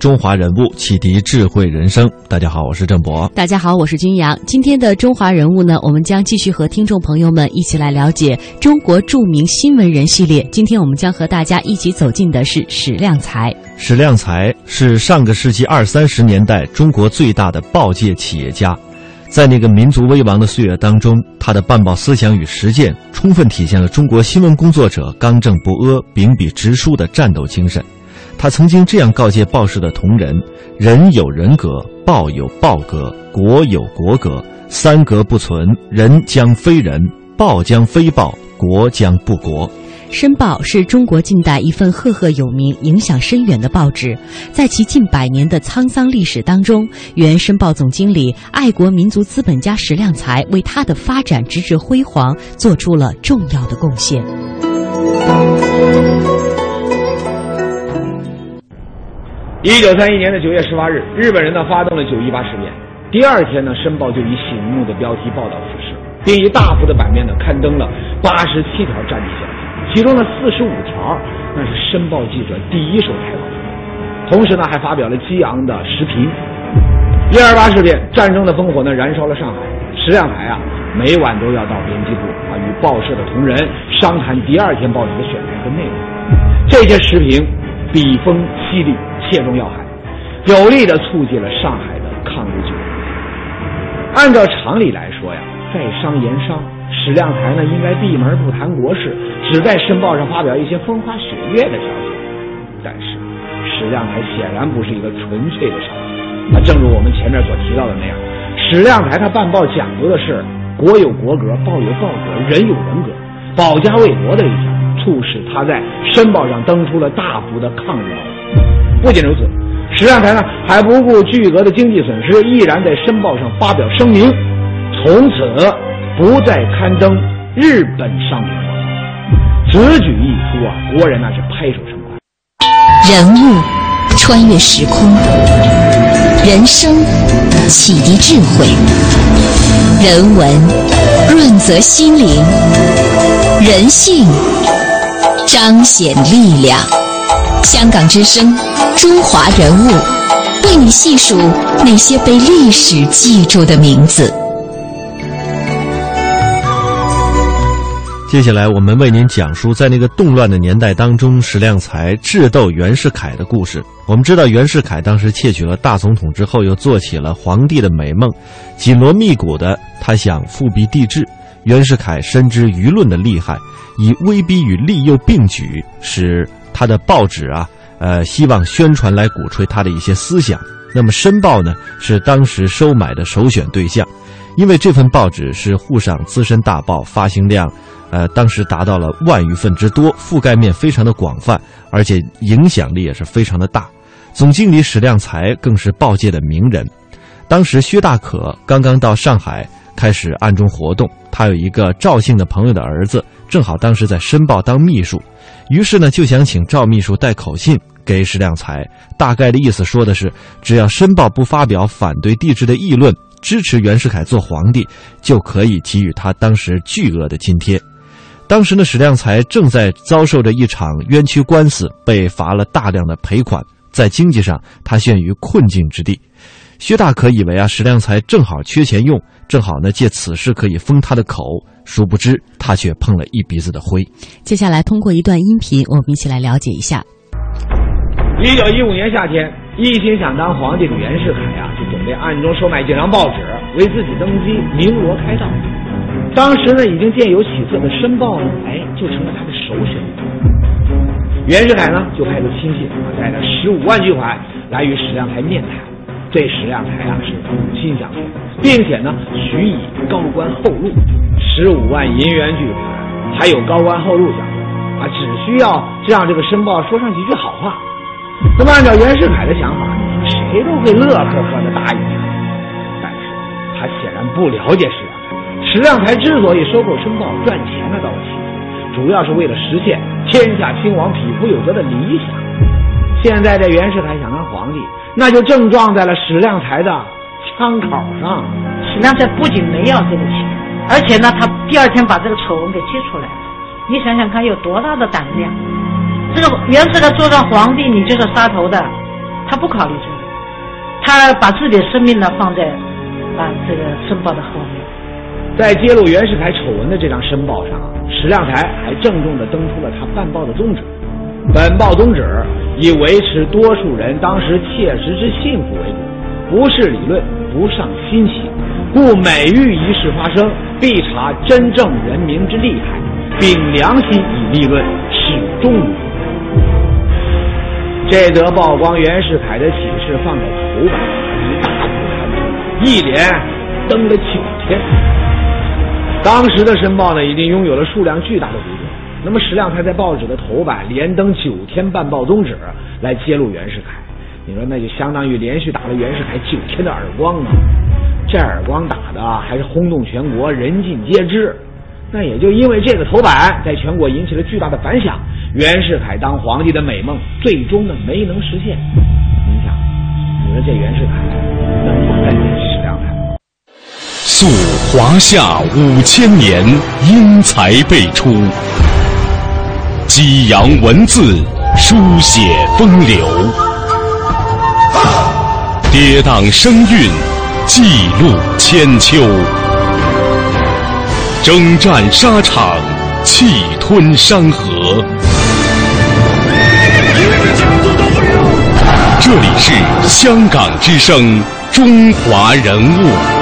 中华人物启迪智慧人生。大家好，我是郑博。大家好，我是君阳。今天的中华人物呢，我们将继续和听众朋友们一起来了解中国著名新闻人系列。今天我们将和大家一起走进的是史量才。史量才是上个世纪二三十年代中国最大的报界企业家，在那个民族危亡的岁月当中，他的办报思想与实践，充分体现了中国新闻工作者刚正不阿、秉笔直书的战斗精神。他曾经这样告诫报社的同仁：“人有人格，报有报格，国有国格，三格不存，人将非人，报将非报，国将不国。”《申报》是中国近代一份赫赫有名、影响深远的报纸，在其近百年的沧桑历史当中，原《申报》总经理、爱国民族资本家石亮才为他的发展直至辉煌做出了重要的贡献。一九三一年的九月十八日，日本人呢发动了九一八事变。第二天呢，《申报》就以醒目的标题报道此事，并以大幅的版面呢刊登了八十七条战地消息，其中呢四十五条那是《申报》记者第一手采访，同时呢还发表了激昂的时评。一二八事变，战争的烽火呢燃烧了上海，石亮台啊每晚都要到编辑部啊与报社的同仁商谈第二天报纸的选材和内容，这些时评笔锋犀利。切中要害，有力的促进了上海的抗日救国。按照常理来说呀，在商言商，史量才呢应该闭门不谈国事，只在《申报》上发表一些风花雪月的消息。但是，史量才显然不是一个纯粹的商人。啊，正如我们前面所提到的那样，史量才他办报讲究的是国有国格，报有报格，人有人格，保家卫国的理想，促使他在《申报》上登出了大幅的抗日报。不仅如此，史量才呢还不顾巨额的经济损失，毅然在《申报》上发表声明，从此不再刊登日本商品报道。此举一出啊，国人那是拍手称快。人物穿越时空，人生启迪智慧，人文润泽心灵，人性彰显力量。香港之声。中华人物，为你细数那些被历史记住的名字。接下来，我们为您讲述在那个动乱的年代当中，史量才智斗袁世凯的故事。我们知道，袁世凯当时窃取了大总统之后，又做起了皇帝的美梦，紧锣密鼓的他想复辟帝制。袁世凯深知舆论的厉害，以威逼与利诱并举，使他的报纸啊。呃，希望宣传来鼓吹他的一些思想。那么，《申报》呢是当时收买的首选对象，因为这份报纸是沪上资深大报，发行量，呃，当时达到了万余份之多，覆盖面非常的广泛，而且影响力也是非常的大。总经理史量才更是报界的名人。当时薛大可刚刚到上海开始暗中活动，他有一个赵姓的朋友的儿子，正好当时在《申报》当秘书，于是呢就想请赵秘书带口信。给史量才，大概的意思说的是，只要申报不发表反对帝制的议论，支持袁世凯做皇帝，就可以给予他当时巨额的津贴。当时呢，史量才正在遭受着一场冤屈官司，被罚了大量的赔款，在经济上他陷于困境之地。薛大可以为啊，史量才正好缺钱用，正好呢借此事可以封他的口，殊不知他却碰了一鼻子的灰。接下来通过一段音频，我们一起来了解一下。一九一五年夏天，一心想当皇帝的袁世凯啊，就准备暗中收买几张报纸，为自己登基鸣锣开道。当时呢，已经渐有起色的《申报》呢，哎，就成了他的首选。袁世凯呢，就派出亲信带着十五万巨款来与史量才面谈。这史量才啊是母亲相送，并且呢许以高官厚禄，十五万银元巨款，还有高官厚禄相送啊，只需要让这个申报说上几句好话。那么按照袁世凯的想法，谁都会乐呵呵的答应。但是他显然不了解史量才。史量才之所以收购申报赚钱呢，倒是其次，主要是为了实现天下兴亡、匹夫有责的理想。现在这袁世凯想当皇帝，那就正撞在了史量才的枪口上。史量才不仅没要这个钱，而且呢，他第二天把这个丑闻给揭出来了。你想想看，有多大的胆量？这个袁世凯坐上皇帝，你就是杀头的，他不考虑这个，他把自己的生命呢放在啊这个申报的后面。在揭露袁世凯丑闻的这张申报上，史量才还郑重地登出了他办报的宗旨。本报宗旨以维持多数人当时切实之幸福为主，不是理论，不上心情，故每遇一事发生，必查真正人民之利害，秉良心以立论，始终如一。这则曝光袁世凯的启示放在头版，一大幅刊登，一连登了九天。当时的《申报》呢，已经拥有了数量巨大的读者。那么史量才在报纸的头版连登九天半报宗旨，来揭露袁世凯。你说那就相当于连续打了袁世凯九天的耳光啊！这耳光打的还是轰动全国，人尽皆知。那也就因为这个头版，在全国引起了巨大的反响。袁世凯当皇帝的美梦，最终呢没能实现。你想，你说这袁世凯能不恨这史量才？溯华夏五千年，英才辈出；激扬文字，书写风流；跌宕声韵，记录千秋；征战沙场，气吞山河。这里是香港之声，中华人物。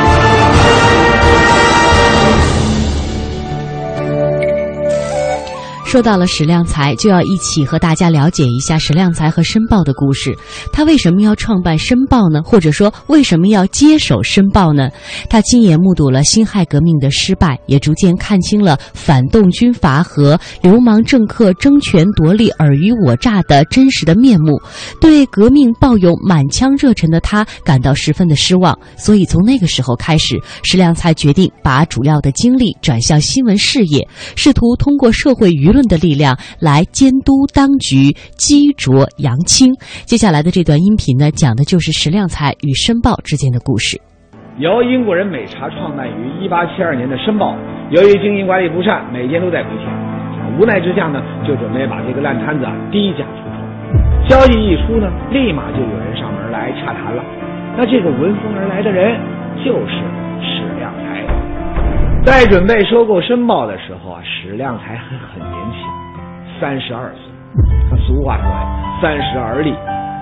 说到了史量才，就要一起和大家了解一下史量才和申报的故事。他为什么要创办申报呢？或者说为什么要接手申报呢？他亲眼目睹了辛亥革命的失败，也逐渐看清了反动军阀和流氓政客争权夺利、尔虞我诈的真实的面目。对革命抱有满腔热忱的他感到十分的失望，所以从那个时候开始，史量才决定把主要的精力转向新闻事业，试图通过社会舆论。的力量来监督当局，激浊扬清。接下来的这段音频呢，讲的就是石量才与《申报》之间的故事。由英国人美查创办于一八七二年的《申报》，由于经营管理不善，每天都在亏钱。无奈之下呢，就准备把这个烂摊子低价出售。消息一出呢，立马就有人上门来洽谈了。那这个闻风而来的人就是石。在准备收购《申报》的时候啊，史量才还很年轻，三十二岁。他俗话说，“三十而立”。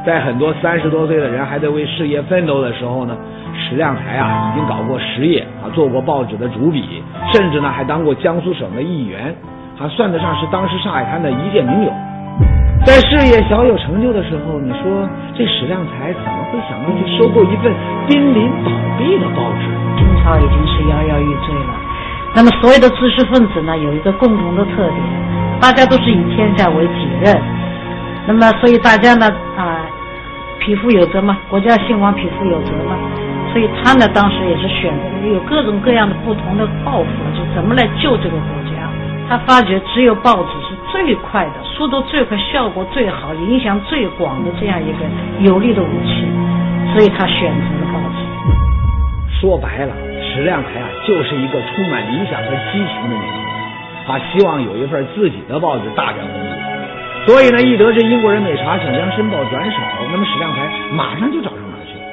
在很多三十多岁的人还在为事业奋斗的时候呢，史量才啊已经搞过实业啊，做过报纸的主笔，甚至呢还当过江苏省的议员，还算得上是当时上海滩的一介名流。在事业小有成就的时候，你说这史量才怎么会想到去收购一份濒临倒闭的报纸？中朝已经是摇摇欲坠了。那么，所有的知识分子呢，有一个共同的特点，大家都是以天下为己任。那么，所以大家呢，啊，匹夫有责嘛，国家兴亡，匹夫有责嘛。所以他呢，当时也是选择有各种各样的不同的抱负，就怎么来救这个国家。他发觉只有报纸是最快的、速度最快、效果最好、影响最广的这样一个有力的武器，所以他选择了报纸。说白了。史量才啊，就是一个充满理想和激情的年轻人，他希望有一份自己的报纸大展宏图。所以呢，一得知英国人美查想将《申报》转手，那么史量才马上就找上门去了。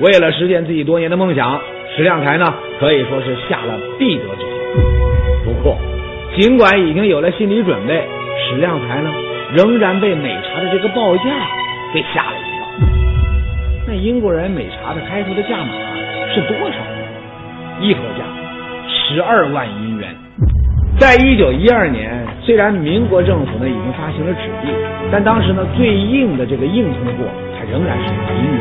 为了实现自己多年的梦想，史量才呢可以说是下了必得之心。不过，尽管已经有了心理准备，史量才呢仍然被美查的这个报价给吓了一跳。那英国人美查的开出的价码是多少？一口价十二万银元，在一九一二年，虽然民国政府呢已经发行了纸币，但当时呢最硬的这个硬通货，它仍然是银元。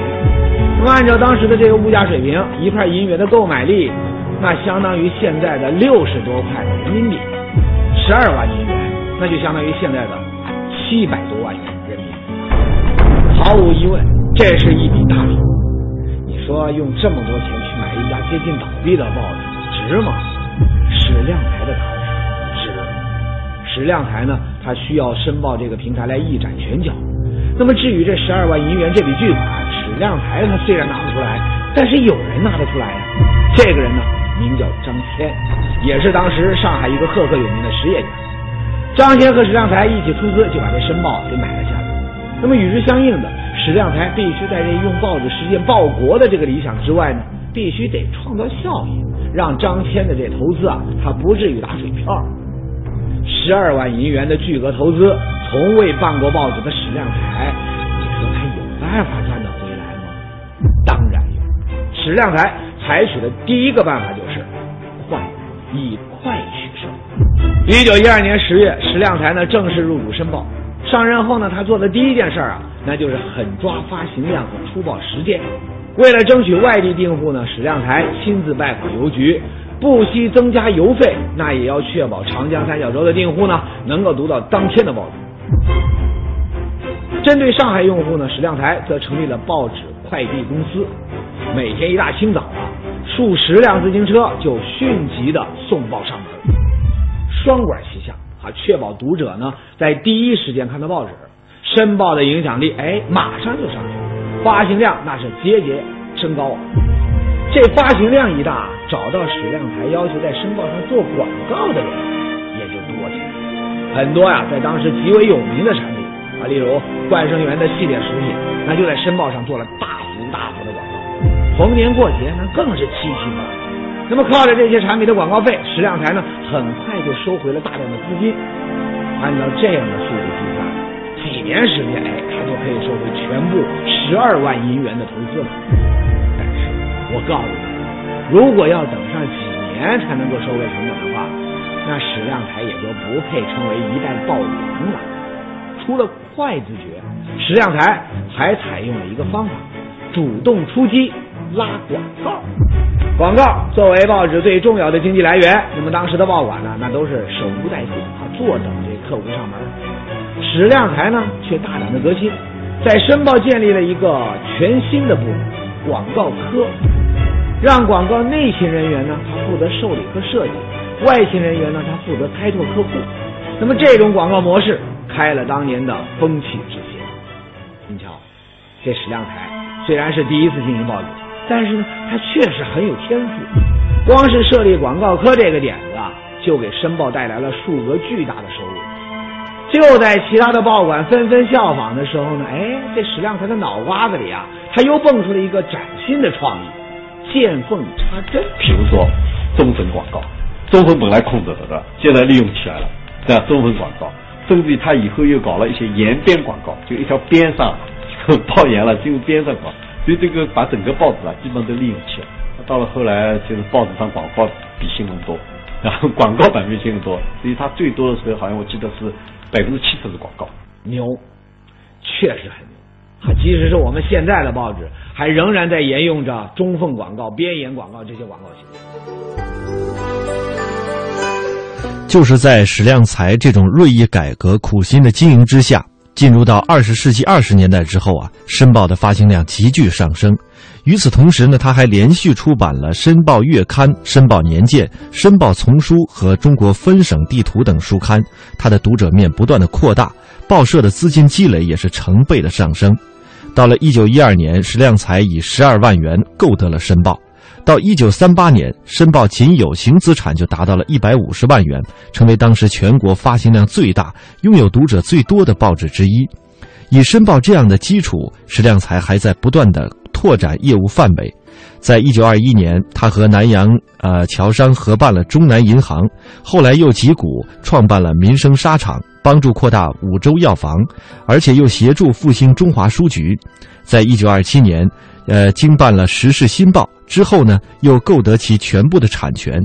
那么按照当时的这个物价水平，一块银元的购买力，那相当于现在的六十多块的人民币，十二万银元，那就相当于现在的七百多万元人民币。毫无疑问，这是一笔大笔。你说用这么多钱一家接近倒闭的报纸，值吗？史量台的答案是值。史量台呢，它需要申报这个平台来一展拳脚。那么至于这十二万银元这笔巨款，史量台他虽然拿不出来，但是有人拿得出来呀。这个人呢，名叫张谦，也是当时上海一个赫赫有名的实业家。张谦和史量才一起出资，就把这申报给买了下来。那么与之相应的，史量才必须在这用报纸实现报国的这个理想之外呢，必须得创造效益，让张骞的这投资啊，他不至于打水漂。十二万银元的巨额投资。从未办过报纸的史量才，你说他有办法赚得回来吗？当然有。史量才采取的第一个办法就是快，以快取胜。一九一二年十月，史量才呢正式入主申报。上任后呢，他做的第一件事啊，那就是狠抓发行量和出报时间。为了争取外地订户呢，史量才亲自拜访邮局。不惜增加邮费，那也要确保长江三角洲的订户呢能够读到当天的报纸。针对上海用户呢，史量才则成立了报纸快递公司。每天一大清早啊，数十辆自行车就迅疾的送报上门，双管齐下啊，确保读者呢在第一时间看到报纸，申报的影响力哎马上就上去，发行量那是节节升高啊。这发行量一大，找到史量台要求在申报上做广告的人也就多起来。很多呀，在当时极为有名的产品啊，例如冠生园的系列食品，那就在申报上做了大幅大幅的广告。逢年过节，那更是七七八八。那么靠着这些产品的广告费，史量台呢很快就收回了大量的资金。按照这样的速度计算，几年时间，哎，他就可以收回全部十二万银元的投资了。但是我告诉你，如果要等上几年才能够收回成本的话，那史量台也就不配称为一代报王了。除了快字诀，史量台还采用了一个方法，主动出击拉广告。广告作为报纸最重要的经济来源，那么当时的报馆呢，那都是守株待兔，啊，坐等这客户上门。史量台呢，却大胆的革新，在申报建立了一个全新的部门——广告科。让广告内勤人员呢，他负责受理和设计；外勤人员呢，他负责开拓客户。那么这种广告模式开了当年的风气之先。你瞧，这史量台虽然是第一次进行报纸，但是呢，他确实很有天赋。光是设立广告科这个点子，就给申报带来了数额巨大的收入。就在其他的报馆纷纷效仿的时候呢，哎，这史量才的脑瓜子里啊，他又蹦出了一个崭新的创意。见缝插针，比如说中分广告，中分本来空着的，现在利用起来了，这样中分广告，甚至于他以后又搞了一些沿边广告，就一条边上报严了，进入边上搞，所以这个把整个报纸啊基本都利用起来。到了后来就是报纸上广告比新闻多，然后广告版面新闻多，所以他最多的时候好像我记得是百分之七十是广告，牛，确实很牛。即使是我们现在的报纸，还仍然在沿用着中缝广告、边沿广告这些广告形式。就是在史量才这种锐意改革、苦心的经营之下，进入到二十世纪二十年代之后啊，《申报》的发行量急剧上升。与此同时呢，他还连续出版了《申报月刊》《申报年鉴》《申报丛书》和《中国分省地图》等书刊，他的读者面不断的扩大，报社的资金积累也是成倍的上升。到了一九一二年，史量才以十二万元购得了《申报》。到一九三八年，《申报》仅有形资产就达到了一百五十万元，成为当时全国发行量最大、拥有读者最多的报纸之一。以《申报》这样的基础，史量才还在不断的拓展业务范围。在一九二一年，他和南洋呃侨商合办了中南银行，后来又集股创办了民生纱厂。帮助扩大五洲药房，而且又协助复兴中华书局。在一九二七年，呃，经办了《时事新报》之后呢，又购得其全部的产权。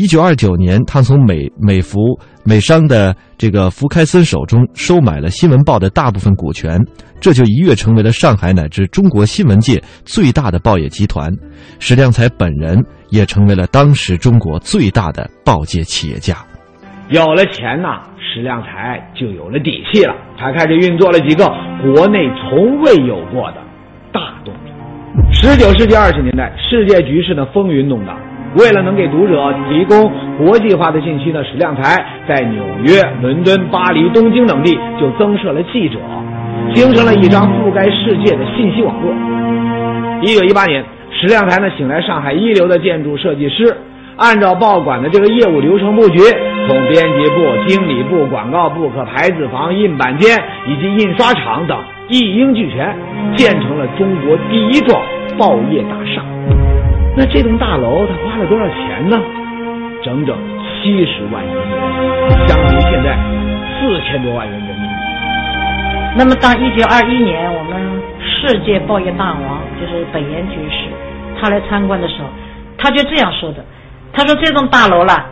一九二九年，他从美美孚美商的这个福开森手中收买了《新闻报》的大部分股权，这就一跃成为了上海乃至中国新闻界最大的报业集团。史量才本人也成为了当时中国最大的报界企业家。有了钱呐，史量才就有了底气了，他开始运作了几个国内从未有过的大动作。十九世纪二十年代，世界局势呢风云动荡。为了能给读者提供国际化的信息呢，史量才在纽约、伦敦、巴黎、东京等地就增设了记者，形成了一张覆盖世界的信息网络。一九一八年，史量才呢请来上海一流的建筑设计师，按照报馆的这个业务流程布局，从编辑部、经理部、广告部和牌子房、印版间以及印刷厂等一应俱全，建成了中国第一幢报业大厦。那这栋大楼它花了多少钱呢？整整七十万元，相当于现在四千多万元人民币。那么，当一九二一年我们世界报业大王就是本岩居士他来参观的时候，他就这样说的：“他说这栋大楼啦，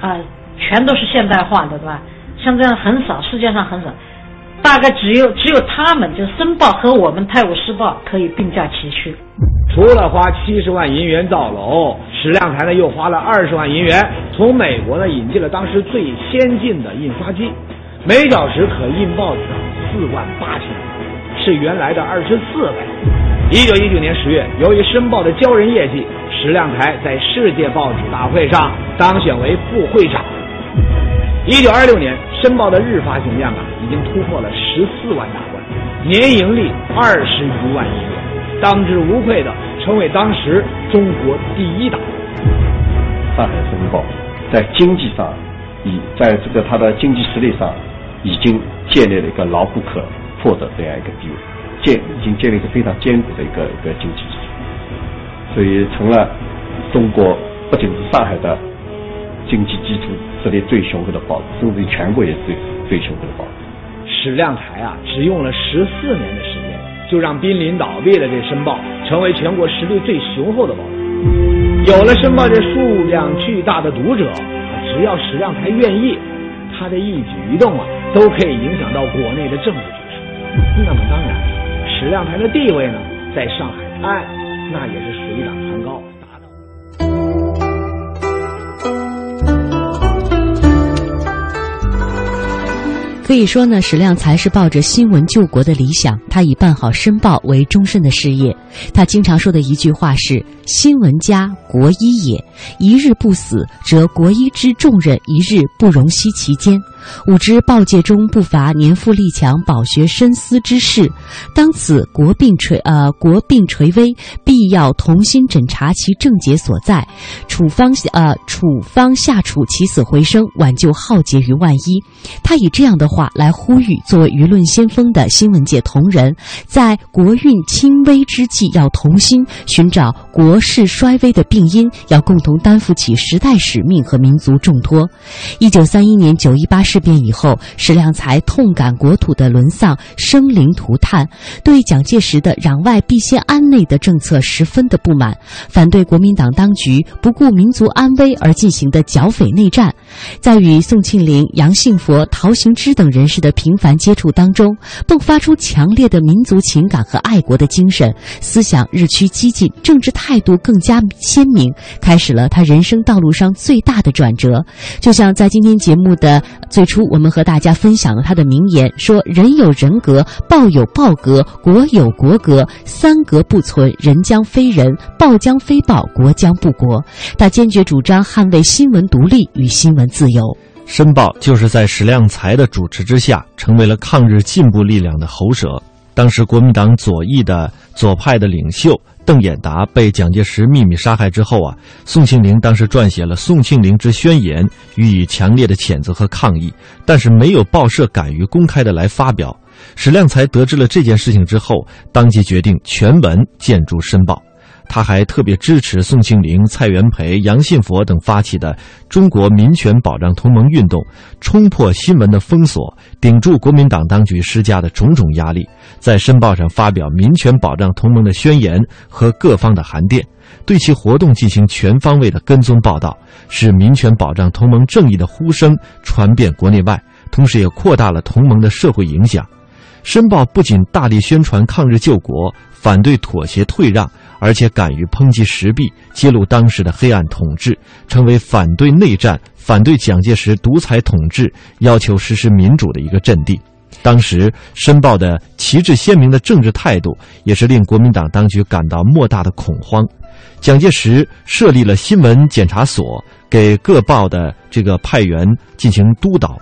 啊，全都是现代化的，对吧？像这样很少，世界上很少，大概只有只有他们，就是《申报》和我们《泰晤士报》可以并驾齐驱。”除了花七十万银元造楼，史量才呢又花了二十万银元，从美国呢引进了当时最先进的印刷机，每小时可印报纸四万八千份，是原来的二十四倍。一九一九年十月，由于《申报》的骄人业绩，史量才在世界报纸大会上当选为副会长。一九二六年，《申报》的日发行量啊已经突破了十四万大关，年盈利二十余万亿元。当之无愧的成为当时中国第一大。上海申报在经济上，已在这个它的经济实力上，已经建立了一个牢不可破的这样一个地位，建已经建立一个非常坚固的一个一个经济基础，所以成了中国不仅是上海的经济基础实力最雄厚的报纸，甚至于全国也是最最雄厚的报纸。史量台啊，只用了十四年的时间。就让濒临倒闭的这《申报》成为全国实力最雄厚的报纸。有了《申报》这数量巨大的读者，只要史量才愿意，他的一举一动啊，都可以影响到国内的政治局势。那么当然，史量才的地位呢，在上海滩那也是水涨船高。可以说呢，史量才是抱着新闻救国的理想，他以办好申报为终身的事业。他经常说的一句话是：“新闻家，国医也。一日不死，则国医之重任一日不容息其间。”吾知报界中不乏年富力强、饱学深思之士，当此国病垂呃国病垂危，必要同心诊查其症结所在，处方呃处方下处起死回生，挽救浩劫于万一。他以这样的话来呼吁作为舆论先锋的新闻界同仁，在国运轻危之际，要同心寻找国势衰微的病因，要共同担负起时代使命和民族重托。一九三一年九一八事变以后，史量才痛感国土的沦丧，生灵涂炭，对蒋介石的攘外必先安内的政策十分的不满，反对国民党当局不顾民族安危而进行的剿匪内战。在与宋庆龄、杨信佛、陶行知等人士的频繁接触当中，迸发出强烈的民族情感和爱国的精神，思想日趋激进，政治态度更加鲜明，开始了他人生道路上最大的转折。就像在今天节目的。最初，我们和大家分享了他的名言，说：“人有人格，报有报格，国有国格，三格不存，人将非人，报将非报，国将不国。”他坚决主张捍卫新闻独立与新闻自由。申报就是在史量才的主持之下，成为了抗日进步力量的喉舌。当时国民党左翼的左派的领袖。邓演达被蒋介石秘密杀害之后啊，宋庆龄当时撰写了《宋庆龄之宣言》，予以强烈的谴责和抗议，但是没有报社敢于公开的来发表。史量才得知了这件事情之后，当即决定全文建筑申报。他还特别支持宋庆龄、蔡元培、杨信佛等发起的中国民权保障同盟运动，冲破新闻的封锁，顶住国民党当局施加的种种压力，在《申报》上发表民权保障同盟的宣言和各方的函电，对其活动进行全方位的跟踪报道，使民权保障同盟正义的呼声传遍国内外，同时也扩大了同盟的社会影响。《申报》不仅大力宣传抗日救国，反对妥协退让，而且敢于抨击时弊，揭露当时的黑暗统治，成为反对内战、反对蒋介石独裁统治、要求实施民主的一个阵地。当时，《申报》的旗帜鲜明的政治态度，也是令国民党当局感到莫大的恐慌。蒋介石设立了新闻检查所，给各报的这个派员进行督导，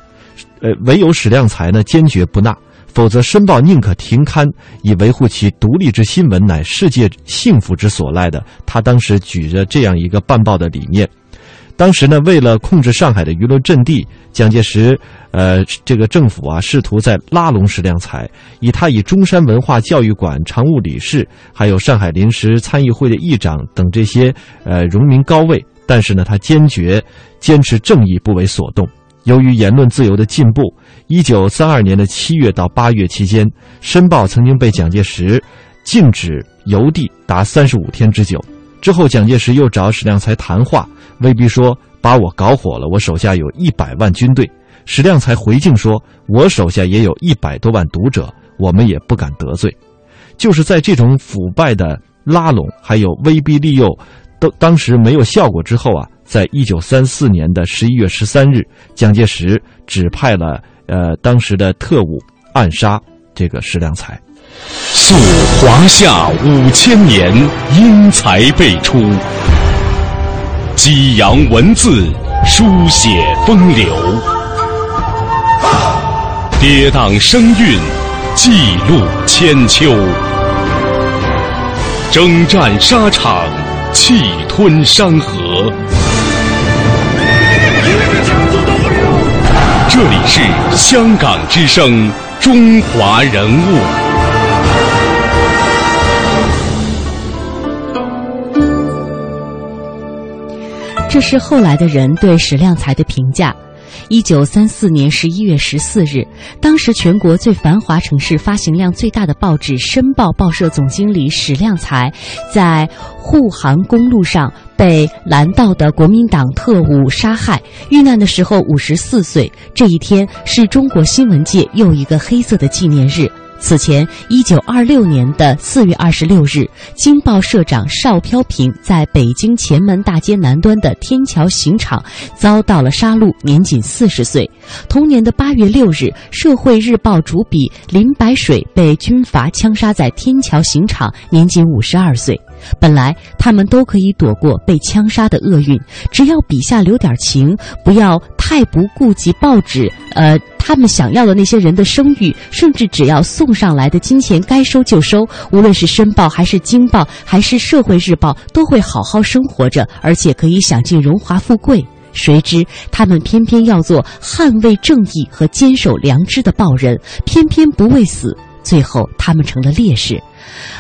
呃，唯有史量才呢坚决不纳。否则，《申报》宁可停刊，以维护其独立之新闻乃世界幸福之所赖的。他当时举着这样一个办报的理念。当时呢，为了控制上海的舆论阵地，蒋介石，呃，这个政府啊，试图在拉拢史量才，以他以中山文化教育馆常务理事，还有上海临时参议会的议长等这些呃荣民高位。但是呢，他坚决坚持正义，不为所动。由于言论自由的进步，一九三二年的七月到八月期间，《申报》曾经被蒋介石禁止邮递达三十五天之久。之后，蒋介石又找史量才谈话，威逼说把我搞火了，我手下有一百万军队。史量才回敬说，我手下也有一百多万读者，我们也不敢得罪。就是在这种腐败的拉拢还有威逼利诱，都当时没有效果之后啊。在一九三四年的十一月十三日，蒋介石指派了呃当时的特务暗杀这个石良才。溯华夏五千年，英才辈出；激扬文字，书写风流；跌宕声韵，记录千秋；征战沙场，气吞山河。这里是香港之声，中华人物。这是后来的人对史量才的评价。一九三四年十一月十四日，当时全国最繁华城市、发行量最大的报纸《申报》报社总经理史量才，在沪杭公路上。被拦道的国民党特务杀害，遇难的时候五十四岁。这一天是中国新闻界又一个黑色的纪念日。此前，一九二六年的四月二十六日，《京报》社长邵飘萍在北京前门大街南端的天桥刑场遭到了杀戮，年仅四十岁。同年的八月六日，《社会日报》主笔林白水被军阀枪杀在天桥刑场，年仅五十二岁。本来他们都可以躲过被枪杀的厄运，只要笔下留点情，不要太不顾及报纸，呃，他们想要的那些人的声誉，甚至只要送上来的金钱该收就收。无论是《申报》还是《京报》还是《社会日报》，都会好好生活着，而且可以享尽荣华富贵。谁知他们偏偏要做捍卫正义和坚守良知的报人，偏偏不畏死，最后他们成了烈士。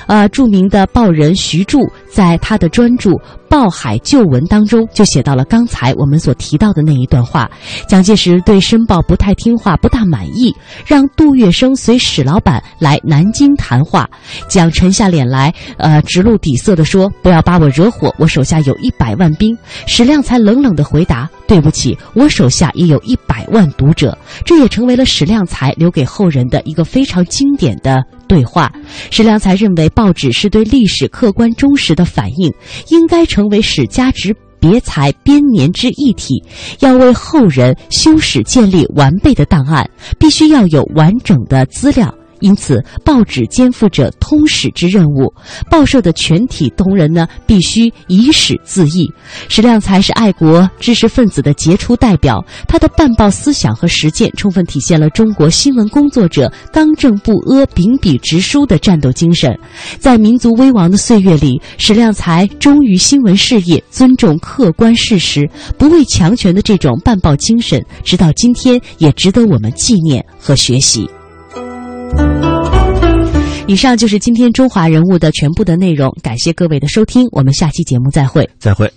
呃，著名的报人徐柱在他的专著《报海旧闻》当中就写到了刚才我们所提到的那一段话：蒋介石对《申报》不太听话，不大满意，让杜月笙随史老板来南京谈话。蒋沉下脸来，呃，直露底色地说：“不要把我惹火，我手下有一百万兵。”史量才冷冷地回答：“对不起，我手下也有一百万读者。”这也成为了史量才留给后人的一个非常经典的对话。史量才认为。报纸是对历史客观忠实的反映，应该成为史家之别才编年之一体。要为后人修史建立完备的档案，必须要有完整的资料。因此，报纸肩负着通史之任务。报社的全体同仁呢，必须以史自义。史量才是爱国知识分子的杰出代表，他的办报思想和实践，充分体现了中国新闻工作者刚正不阿、秉笔直书的战斗精神。在民族危亡的岁月里，史量才忠于新闻事业，尊重客观事实，不畏强权的这种办报精神，直到今天也值得我们纪念和学习。以上就是今天中华人物的全部的内容，感谢各位的收听，我们下期节目再会。再会。